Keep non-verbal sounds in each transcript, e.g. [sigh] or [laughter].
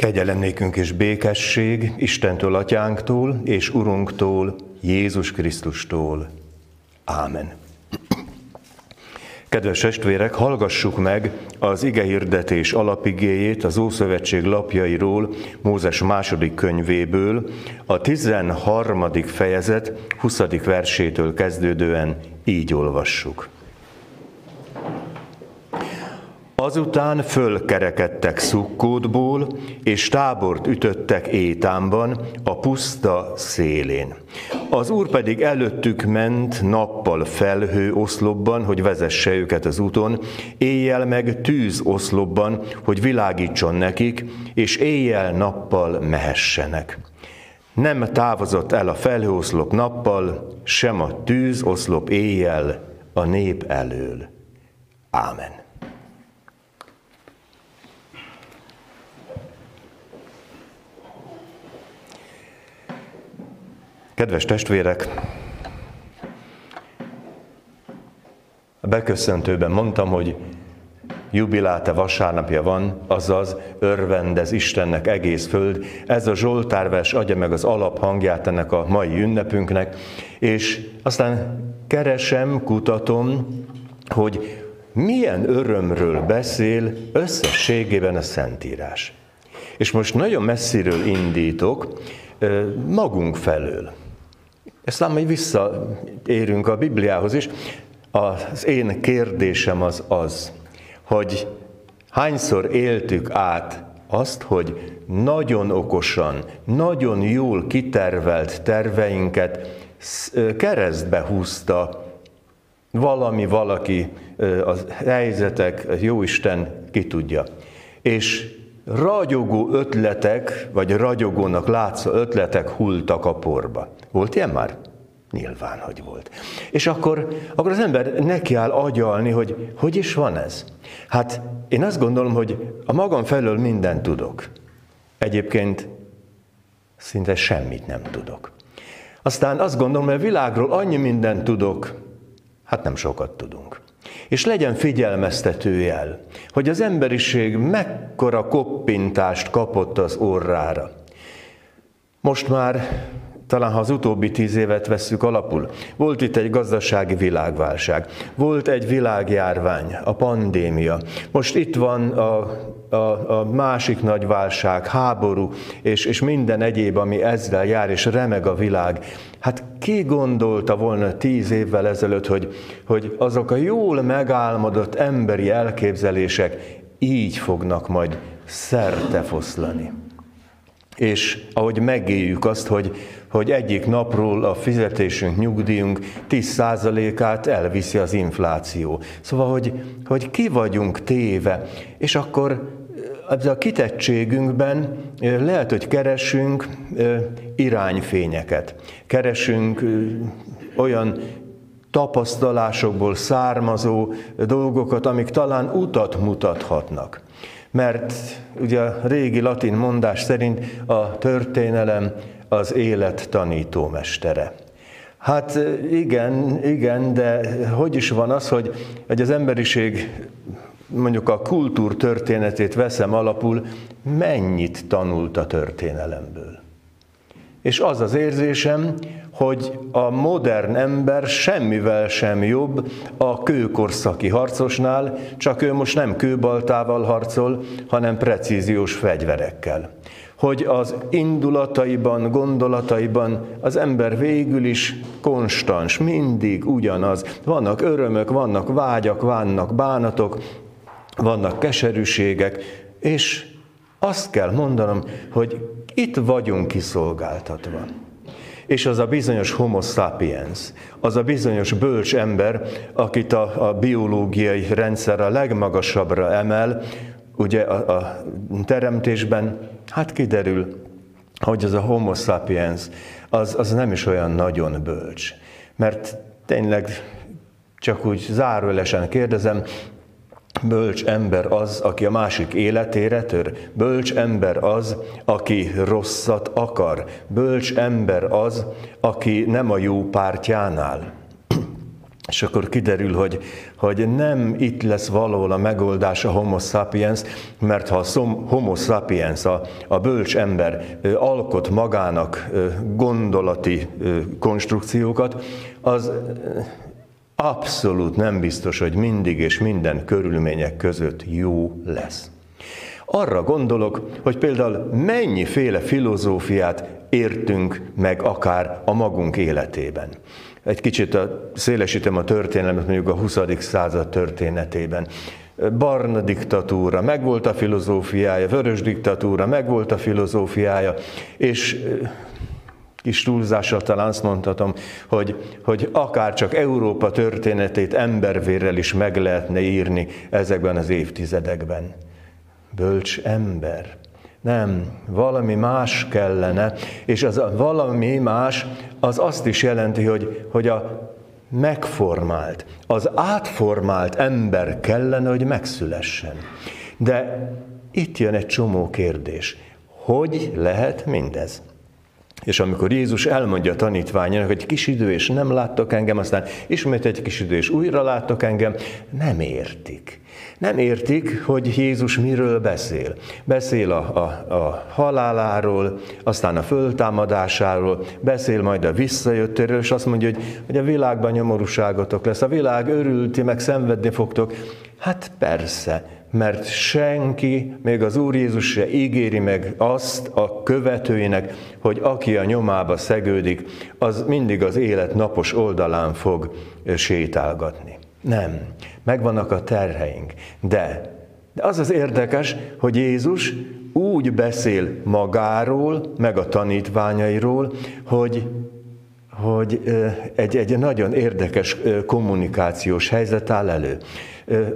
Kegyelem nékünk és békesség Istentől, Atyánktól és Urunktól, Jézus Krisztustól. Ámen. Kedves testvérek, hallgassuk meg az ige hirdetés alapigéjét az Ószövetség lapjairól, Mózes második könyvéből, a 13. fejezet 20. versétől kezdődően így olvassuk. Azután fölkerekedtek Szukkódból, és tábort ütöttek Étámban, a puszta szélén. Az úr pedig előttük ment nappal felhő oszlopban, hogy vezesse őket az úton, éjjel meg tűz oszlopban, hogy világítson nekik, és éjjel-nappal mehessenek. Nem távozott el a felhőoszlop nappal, sem a tűz oszlop éjjel a nép elől. Ámen. Kedves testvérek, a beköszöntőben mondtam, hogy jubiláte vasárnapja van, azaz örvendez Istennek egész föld. Ez a Zsoltárves adja meg az alaphangját ennek a mai ünnepünknek, és aztán keresem, kutatom, hogy milyen örömről beszél összességében a Szentírás. És most nagyon messziről indítok, magunk felől. Aztán majd visszaérünk a Bibliához is. Az én kérdésem az az, hogy hányszor éltük át azt, hogy nagyon okosan, nagyon jól kitervelt terveinket keresztbe húzta valami, valaki, a helyzetek, Jóisten ki tudja. És ragyogó ötletek, vagy ragyogónak látszó ötletek hultak a porba. Volt ilyen már? Nyilván, hogy volt. És akkor, akkor az ember nekiáll agyalni, hogy hogy is van ez. Hát én azt gondolom, hogy a magam felől mindent tudok. Egyébként szinte semmit nem tudok. Aztán azt gondolom, hogy a világról annyi mindent tudok, hát nem sokat tudunk. És legyen figyelmeztetőjel, hogy az emberiség mekkora koppintást kapott az orrára. Most már talán ha az utóbbi tíz évet vesszük alapul, volt itt egy gazdasági világválság, volt egy világjárvány, a pandémia, most itt van a, a, a másik nagy válság, háború, és, és minden egyéb, ami ezzel jár, és remeg a világ. Hát ki gondolta volna tíz évvel ezelőtt, hogy, hogy azok a jól megálmodott emberi elképzelések így fognak majd szerte foszlani. És ahogy megéljük azt, hogy, hogy egyik napról a fizetésünk, nyugdíjunk 10%-át elviszi az infláció. Szóval, hogy, hogy ki vagyunk téve, és akkor a kitettségünkben lehet, hogy keresünk irányfényeket, keresünk olyan tapasztalásokból származó dolgokat, amik talán utat mutathatnak. Mert ugye a régi latin mondás szerint a történelem az élet tanítómestere. Hát igen, igen, de hogy is van az, hogy, hogy az emberiség mondjuk a kultúr történetét veszem alapul, mennyit tanult a történelemből. És az az érzésem, hogy a modern ember semmivel sem jobb a kőkorszaki harcosnál, csak ő most nem kőbaltával harcol, hanem precíziós fegyverekkel. Hogy az indulataiban, gondolataiban az ember végül is konstans, mindig ugyanaz. Vannak örömök, vannak vágyak, vannak bánatok, vannak keserűségek, és azt kell mondanom, hogy itt vagyunk kiszolgáltatva. És az a bizonyos homo sapiens, az a bizonyos bölcs ember, akit a, a biológiai rendszer a legmagasabbra emel, ugye a, a teremtésben, hát kiderül, hogy az a homo sapiens, az, az nem is olyan nagyon bölcs. Mert tényleg csak úgy zárójelesen kérdezem, Bölcs ember az, aki a másik életére tör. Bölcs ember az, aki rosszat akar. Bölcs ember az, aki nem a jó pártjánál. [clears throat] és akkor kiderül, hogy, hogy nem itt lesz valahol a megoldás a homo sapiens, mert ha a homo sapiens, a, a bölcs ember alkot magának gondolati konstrukciókat, az abszolút nem biztos, hogy mindig és minden körülmények között jó lesz. Arra gondolok, hogy például mennyiféle filozófiát értünk meg akár a magunk életében. Egy kicsit a, szélesítem a történelmet mondjuk a 20. század történetében. Barna diktatúra, megvolt a filozófiája, vörös diktatúra, megvolt a filozófiája, és kis túlzással talán azt mondhatom, hogy, hogy akár csak Európa történetét embervérrel is meg lehetne írni ezekben az évtizedekben. Bölcs ember. Nem, valami más kellene, és az a valami más az azt is jelenti, hogy, hogy a megformált, az átformált ember kellene, hogy megszülessen. De itt jön egy csomó kérdés. Hogy lehet mindez? És amikor Jézus elmondja a tanítványának, hogy kis idő és nem láttok engem, aztán ismét egy kis idő és újra láttok engem, nem értik. Nem értik, hogy Jézus miről beszél. Beszél a, a, a haláláról, aztán a föltámadásáról, beszél majd a visszajöttéről, és azt mondja, hogy, hogy a világban nyomorúságotok lesz, a világ örülti, meg szenvedni fogtok. Hát persze, mert senki, még az Úr Jézus se ígéri meg azt a követőinek, hogy aki a nyomába szegődik, az mindig az élet napos oldalán fog sétálgatni. Nem, megvannak a terheink, de, de az az érdekes, hogy Jézus úgy beszél magáról, meg a tanítványairól, hogy hogy egy, egy nagyon érdekes kommunikációs helyzet áll elő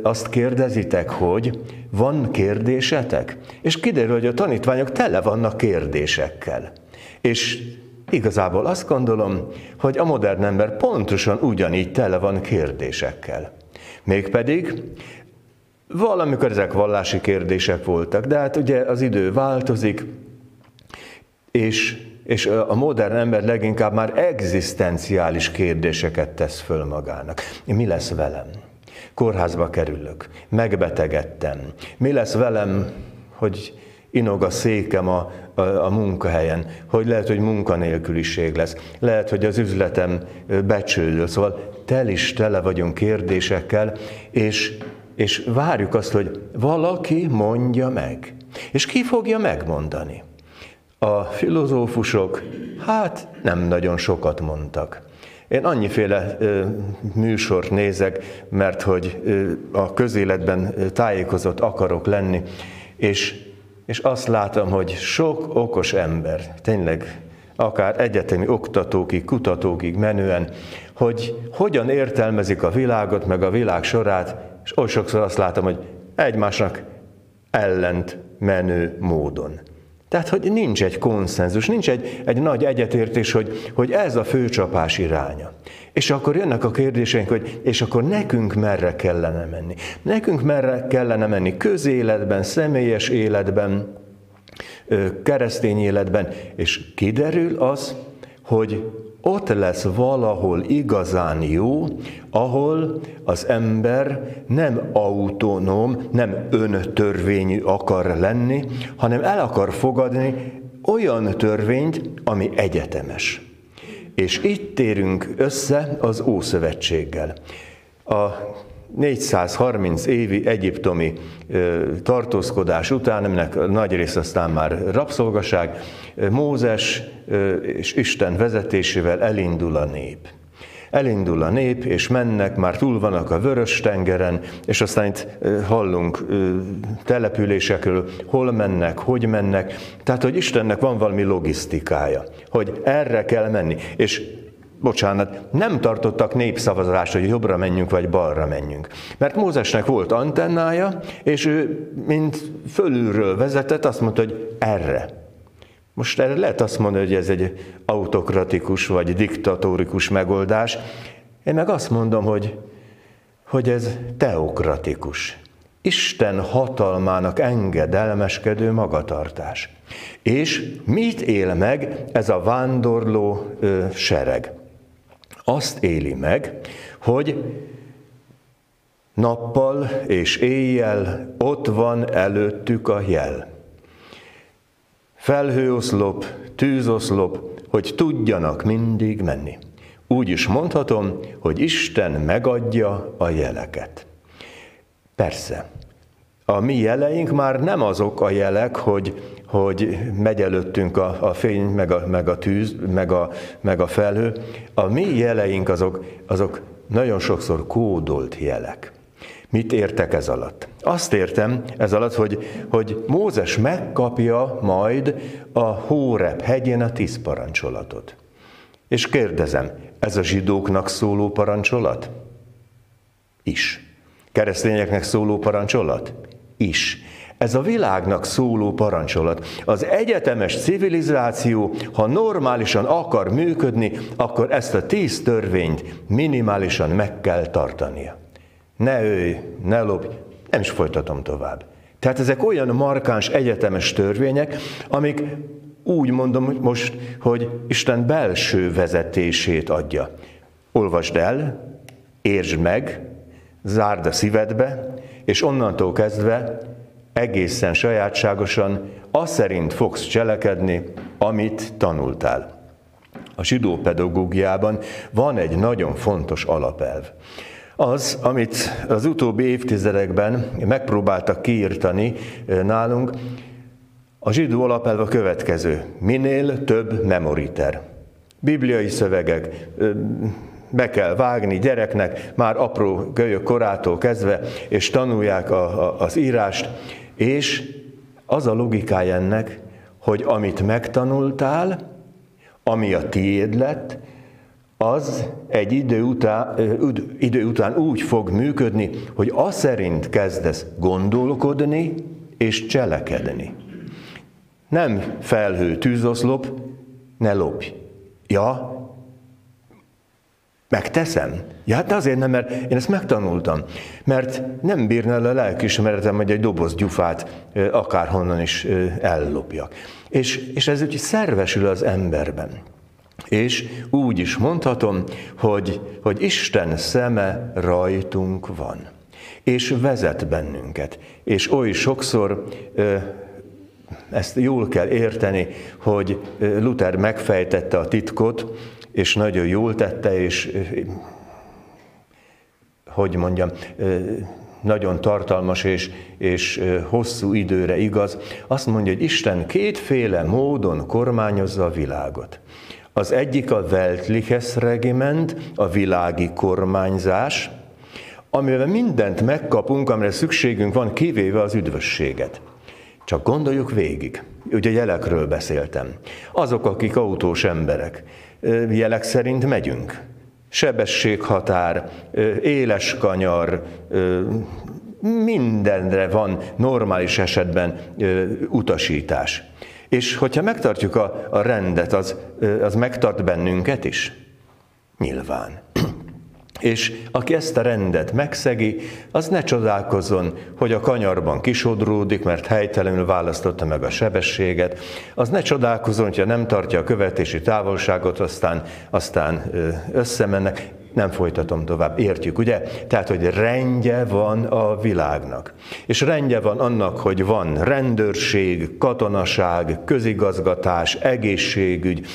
azt kérdezitek, hogy van kérdésetek? És kiderül, hogy a tanítványok tele vannak kérdésekkel. És igazából azt gondolom, hogy a modern ember pontosan ugyanígy tele van kérdésekkel. Mégpedig valamikor ezek vallási kérdések voltak, de hát ugye az idő változik, és, és a modern ember leginkább már egzisztenciális kérdéseket tesz föl magának. Mi lesz velem? Kórházba kerülök, megbetegedtem. Mi lesz velem, hogy inog a székem a, a, a munkahelyen, hogy lehet, hogy munkanélküliség lesz, lehet, hogy az üzletem becsődül. Szóval tel is tele vagyunk kérdésekkel, és, és várjuk azt, hogy valaki mondja meg. És ki fogja megmondani? A filozófusok, hát nem nagyon sokat mondtak. Én annyiféle műsort nézek, mert hogy a közéletben tájékozott akarok lenni, és, és azt látom, hogy sok okos ember, tényleg akár egyetemi oktatókig, kutatókig menően, hogy hogyan értelmezik a világot, meg a világ sorát, és oly sokszor azt látom, hogy egymásnak ellent menő módon. Tehát, hogy nincs egy konszenzus, nincs egy, egy nagy egyetértés, hogy, hogy ez a főcsapás iránya. És akkor jönnek a kérdéseink, hogy és akkor nekünk merre kellene menni? Nekünk merre kellene menni közéletben, személyes életben, keresztény életben, és kiderül az, hogy ott lesz valahol igazán jó, ahol az ember nem autonóm, nem öntörvényű akar lenni, hanem el akar fogadni olyan törvényt, ami egyetemes. És itt térünk össze az Ószövetséggel. A 430 évi egyiptomi tartózkodás után, aminek nagy rész aztán már rabszolgaság, Mózes és Isten vezetésével elindul a nép. Elindul a nép, és mennek, már túl vannak a vörös tengeren, és aztán itt hallunk településekről, hol mennek, hogy mennek. Tehát, hogy Istennek van valami logisztikája, hogy erre kell menni. És bocsánat, nem tartottak népszavazást, hogy jobbra menjünk, vagy balra menjünk. Mert Mózesnek volt antennája, és ő, mint fölülről vezetett, azt mondta, hogy erre. Most erre lehet azt mondani, hogy ez egy autokratikus vagy diktatórikus megoldás. Én meg azt mondom, hogy, hogy ez teokratikus. Isten hatalmának engedelmeskedő magatartás. És mit él meg ez a vándorló ö, sereg? Azt éli meg, hogy nappal és éjjel ott van előttük a jel. Felhőoszlop, tűzoszlop, hogy tudjanak mindig menni. Úgy is mondhatom, hogy Isten megadja a jeleket. Persze, a mi jeleink már nem azok a jelek, hogy, hogy megy előttünk a, a fény, meg a, meg a tűz, meg a, meg a felhő. A mi jeleink azok, azok nagyon sokszor kódolt jelek. Mit értek ez alatt? Azt értem ez alatt, hogy, hogy Mózes megkapja majd a Hórep hegyén a tíz parancsolatot. És kérdezem, ez a zsidóknak szóló parancsolat? Is. Keresztényeknek szóló parancsolat? Is. Ez a világnak szóló parancsolat. Az egyetemes civilizáció, ha normálisan akar működni, akkor ezt a tíz törvényt minimálisan meg kell tartania. Ne őj, ne lopj, nem is folytatom tovább. Tehát ezek olyan markáns egyetemes törvények, amik úgy mondom most, hogy Isten belső vezetését adja. Olvasd el, értsd meg, zárd a szívedbe, és onnantól kezdve egészen sajátságosan az szerint fogsz cselekedni, amit tanultál. A zsidó pedagógiában van egy nagyon fontos alapelv. Az, amit az utóbbi évtizedekben megpróbáltak kiírtani eh, nálunk, a zsidó alapelv a következő. Minél több memoriter. Bibliai szövegek, eh, be kell vágni gyereknek, már apró kölyök korától kezdve, és tanulják a, a, az írást, és az a logikája ennek, hogy amit megtanultál, ami a tiéd lett, az egy idő után, idő után úgy fog működni, hogy az szerint kezdesz gondolkodni és cselekedni. Nem felhő tűzoszlop, ne lopj. Ja, Megteszem? Ja, hát azért nem, mert én ezt megtanultam. Mert nem bírna el a lelkismeretem, hogy egy doboz gyufát akárhonnan is ellopjak. És, és ez úgy szervesül az emberben. És úgy is mondhatom, hogy, hogy Isten szeme rajtunk van, és vezet bennünket. És oly sokszor ezt jól kell érteni, hogy Luther megfejtette a titkot, és nagyon jól tette, és hogy mondjam, nagyon tartalmas és, és hosszú időre igaz. Azt mondja, hogy Isten kétféle módon kormányozza a világot. Az egyik a Weltliches Regiment, a világi kormányzás, amivel mindent megkapunk, amire szükségünk van, kivéve az üdvösséget. Csak gondoljuk végig. Ugye jelekről beszéltem. Azok, akik autós emberek, jelek szerint megyünk. Sebességhatár, éles kanyar, mindenre van normális esetben utasítás. És hogyha megtartjuk a, a rendet, az, az megtart bennünket is? Nyilván. És aki ezt a rendet megszegi, az ne csodálkozzon, hogy a kanyarban kisodródik, mert helytelenül választotta meg a sebességet, az ne csodálkozzon, hogyha nem tartja a követési távolságot, aztán, aztán összemennek nem folytatom tovább, értjük, ugye? Tehát, hogy rendje van a világnak. És rendje van annak, hogy van rendőrség, katonaság, közigazgatás, egészségügy,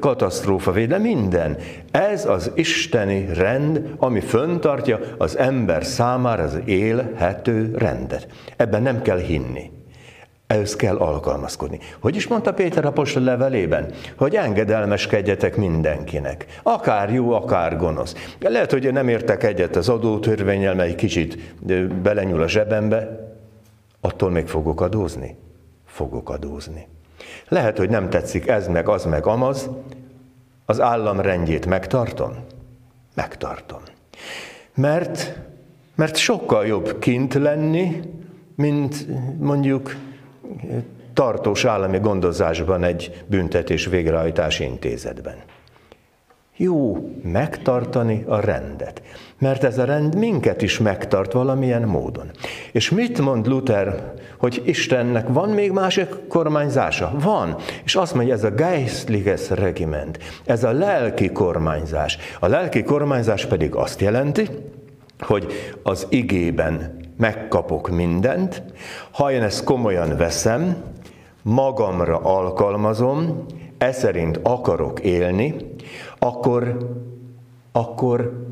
katasztrófa védelem, minden. Ez az isteni rend, ami föntartja az ember számára az élhető rendet. Ebben nem kell hinni. Ehhez kell alkalmazkodni. Hogy is mondta Péter apostol levelében? Hogy engedelmeskedjetek mindenkinek. Akár jó, akár gonosz. Lehet, hogy nem értek egyet az adótörvényel, mely kicsit belenyúl a zsebembe, attól még fogok adózni? Fogok adózni. Lehet, hogy nem tetszik ez, meg az, meg amaz, az állam rendjét megtartom? Megtartom. Mert, mert sokkal jobb kint lenni, mint mondjuk tartós állami gondozásban egy büntetés végrehajtási intézetben. Jó megtartani a rendet, mert ez a rend minket is megtart valamilyen módon. És mit mond Luther, hogy Istennek van még másik kormányzása? Van. És azt mondja, ez a Geistliches Regiment, ez a lelki kormányzás. A lelki kormányzás pedig azt jelenti, hogy az igében megkapok mindent, ha én ezt komolyan veszem, magamra alkalmazom, e szerint akarok élni, akkor, akkor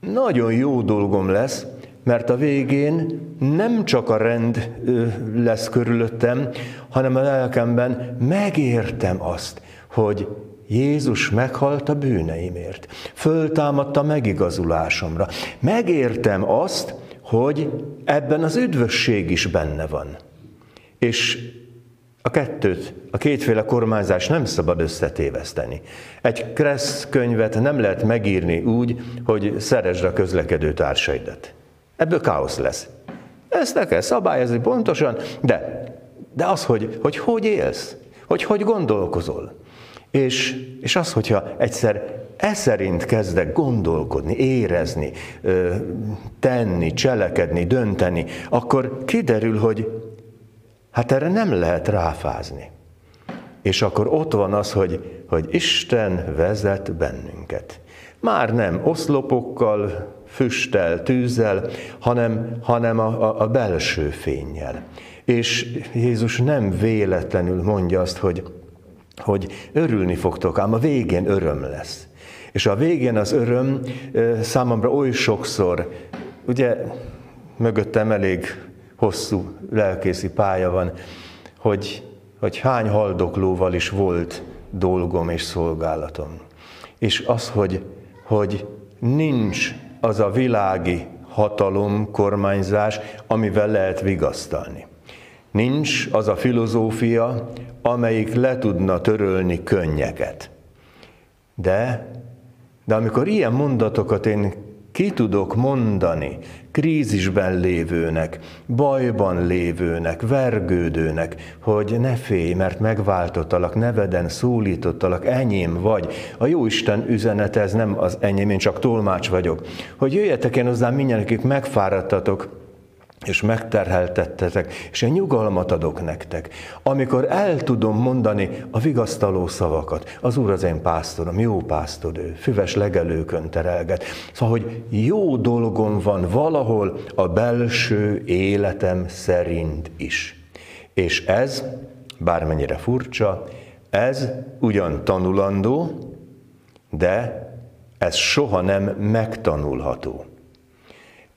nagyon jó dolgom lesz, mert a végén nem csak a rend lesz körülöttem, hanem a lelkemben megértem azt, hogy Jézus meghalt a bűneimért, föltámadt a megigazulásomra. Megértem azt, hogy ebben az üdvösség is benne van. És a kettőt, a kétféle kormányzás nem szabad összetéveszteni. Egy kressz könyvet nem lehet megírni úgy, hogy szeresd a közlekedő társaidat. Ebből káosz lesz. Ezt ne kell szabályozni pontosan, de, de az, hogy, hogy hogy élsz, hogy hogy gondolkozol. És, és az, hogyha egyszer e szerint kezdek gondolkodni, érezni, tenni, cselekedni, dönteni, akkor kiderül, hogy Hát erre nem lehet ráfázni. És akkor ott van az, hogy, hogy Isten vezet bennünket. Már nem oszlopokkal, füsttel, tűzzel, hanem, hanem a, a, belső fényjel. És Jézus nem véletlenül mondja azt, hogy, hogy örülni fogtok, ám a végén öröm lesz. És a végén az öröm számomra oly sokszor, ugye mögöttem elég hosszú lelkészi pálya van, hogy, hogy hány haldoklóval is volt dolgom és szolgálatom. És az, hogy, hogy nincs az a világi hatalom, kormányzás, amivel lehet vigasztalni. Nincs az a filozófia, amelyik le tudna törölni könnyeket. De, de amikor ilyen mondatokat én ki tudok mondani krízisben lévőnek, bajban lévőnek, vergődőnek, hogy ne félj, mert megváltottalak, neveden szólítottalak, enyém vagy. A Jóisten üzenete ez nem az enyém, én csak tolmács vagyok. Hogy jöjjetek én hozzám mindjárt, akik megfáradtatok, és megterheltettetek, és én nyugalmat adok nektek. Amikor el tudom mondani a vigasztaló szavakat, az Úr az én pásztorom, jó pásztor ő, füves legelőkön terelget. Szóval, hogy jó dolgom van valahol a belső életem szerint is. És ez, bármennyire furcsa, ez ugyan tanulandó, de ez soha nem megtanulható.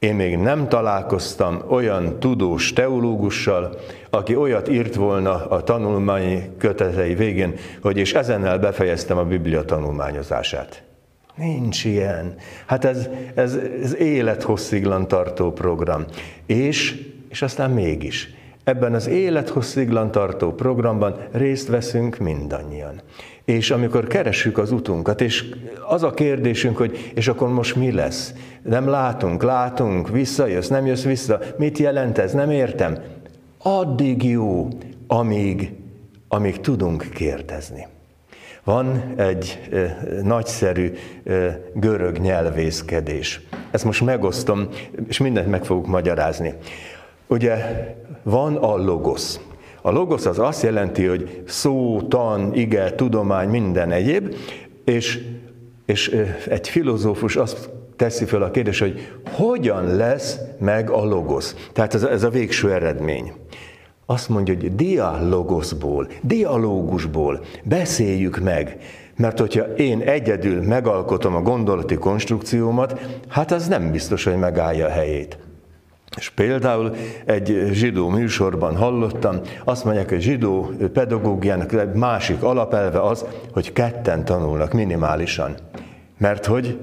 Én még nem találkoztam olyan tudós teológussal, aki olyat írt volna a tanulmányi kötetei végén, hogy és ezennel befejeztem a Biblia tanulmányozását. Nincs ilyen. Hát ez, ez, ez élethossziglan tartó program. És, és aztán mégis. Ebben az élethossziglan tartó programban részt veszünk mindannyian. És amikor keressük az utunkat, és az a kérdésünk, hogy és akkor most mi lesz? Nem látunk, látunk, visszajössz, nem jössz vissza, mit jelent ez, nem értem. Addig jó, amíg, amíg tudunk kérdezni. Van egy e, nagyszerű e, görög nyelvészkedés. Ezt most megosztom, és mindent meg fogok magyarázni. Ugye van a logosz. A logosz az azt jelenti, hogy szó, tan, ige, tudomány, minden egyéb, és, és egy filozófus azt teszi fel a kérdés, hogy hogyan lesz meg a logosz. Tehát ez, ez a végső eredmény. Azt mondja, hogy dialogoszból, dialógusból beszéljük meg, mert hogyha én egyedül megalkotom a gondolati konstrukciómat, hát az nem biztos, hogy megállja a helyét. És például egy zsidó műsorban hallottam, azt mondják, hogy zsidó pedagógiának egy másik alapelve az, hogy ketten tanulnak minimálisan. Mert hogy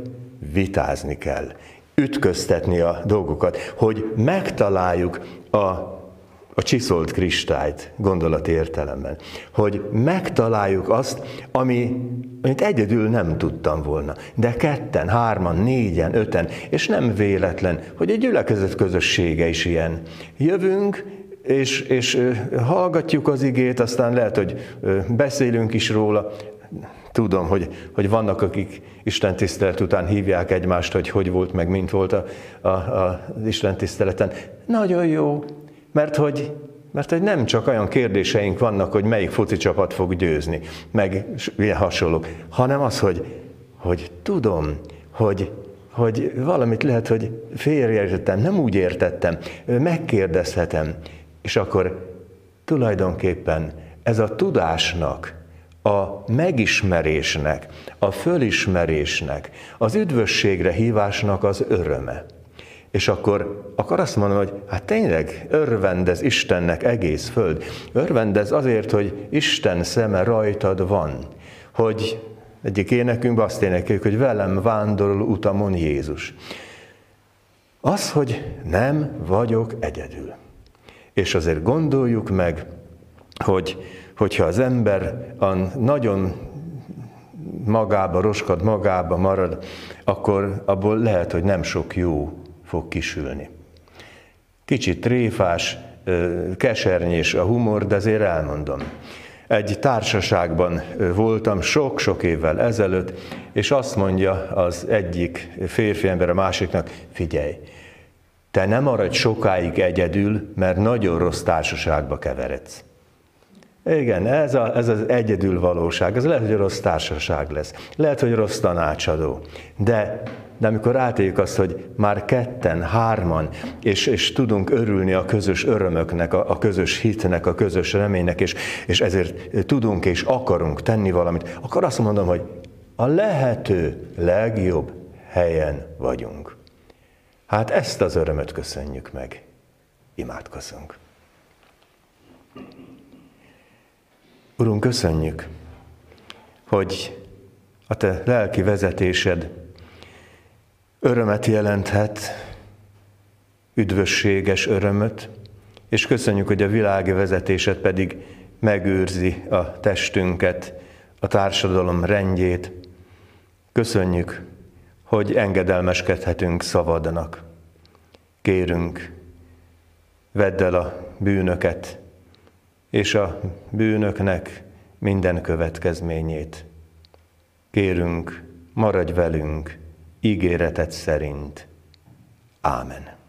vitázni kell, ütköztetni a dolgokat, hogy megtaláljuk a a csiszolt kristályt gondolati értelemben, hogy megtaláljuk azt, ami, amit egyedül nem tudtam volna, de ketten, hárman, négyen, öten, és nem véletlen, hogy egy gyülekezet közössége is ilyen. Jövünk, és, és hallgatjuk az igét, aztán lehet, hogy beszélünk is róla, tudom, hogy, hogy vannak, akik Isten tisztelet után hívják egymást, hogy hogy volt, meg mint volt a, a, a, Isten tiszteleten. Nagyon jó, mert hogy, mert hogy nem csak olyan kérdéseink vannak, hogy melyik foci csapat fog győzni, meg ilyen hasonlók, hanem az, hogy, hogy tudom, hogy, hogy valamit lehet, hogy félreértettem, nem úgy értettem, megkérdezhetem, és akkor tulajdonképpen ez a tudásnak, a megismerésnek, a fölismerésnek, az üdvösségre hívásnak az öröme. És akkor, akkor azt mondom, hogy hát tényleg örvendez Istennek egész föld. Örvendez azért, hogy Isten szeme rajtad van. Hogy egyik énekünkben azt énekeljük, hogy velem vándorol utamon Jézus. Az, hogy nem vagyok egyedül. És azért gondoljuk meg, hogy hogyha az ember a nagyon magába, roskad magába marad, akkor abból lehet, hogy nem sok jó fog kisülni. Kicsit tréfás, kesernyés a humor, de azért elmondom. Egy társaságban voltam sok-sok évvel ezelőtt, és azt mondja az egyik férfi ember a másiknak, figyelj, te nem maradj sokáig egyedül, mert nagyon rossz társaságba keveredsz. Igen, ez, a, ez az egyedül valóság. Ez lehet, hogy rossz társaság lesz. Lehet, hogy rossz tanácsadó. De, de amikor átéljük azt, hogy már ketten, hárman, és, és tudunk örülni a közös örömöknek, a, a közös hitnek, a közös reménynek, és, és ezért tudunk és akarunk tenni valamit, akkor azt mondom, hogy a lehető legjobb helyen vagyunk. Hát ezt az örömöt köszönjük meg. Imádkozzunk. Urunk, köszönjük, hogy a Te lelki vezetésed örömet jelenthet, üdvösséges örömöt, és köszönjük, hogy a világi vezetésed pedig megőrzi a testünket, a társadalom rendjét. Köszönjük, hogy engedelmeskedhetünk szavadnak. Kérünk, vedd el a bűnöket, és a bűnöknek minden következményét. Kérünk, maradj velünk, ígéretet szerint. Ámen.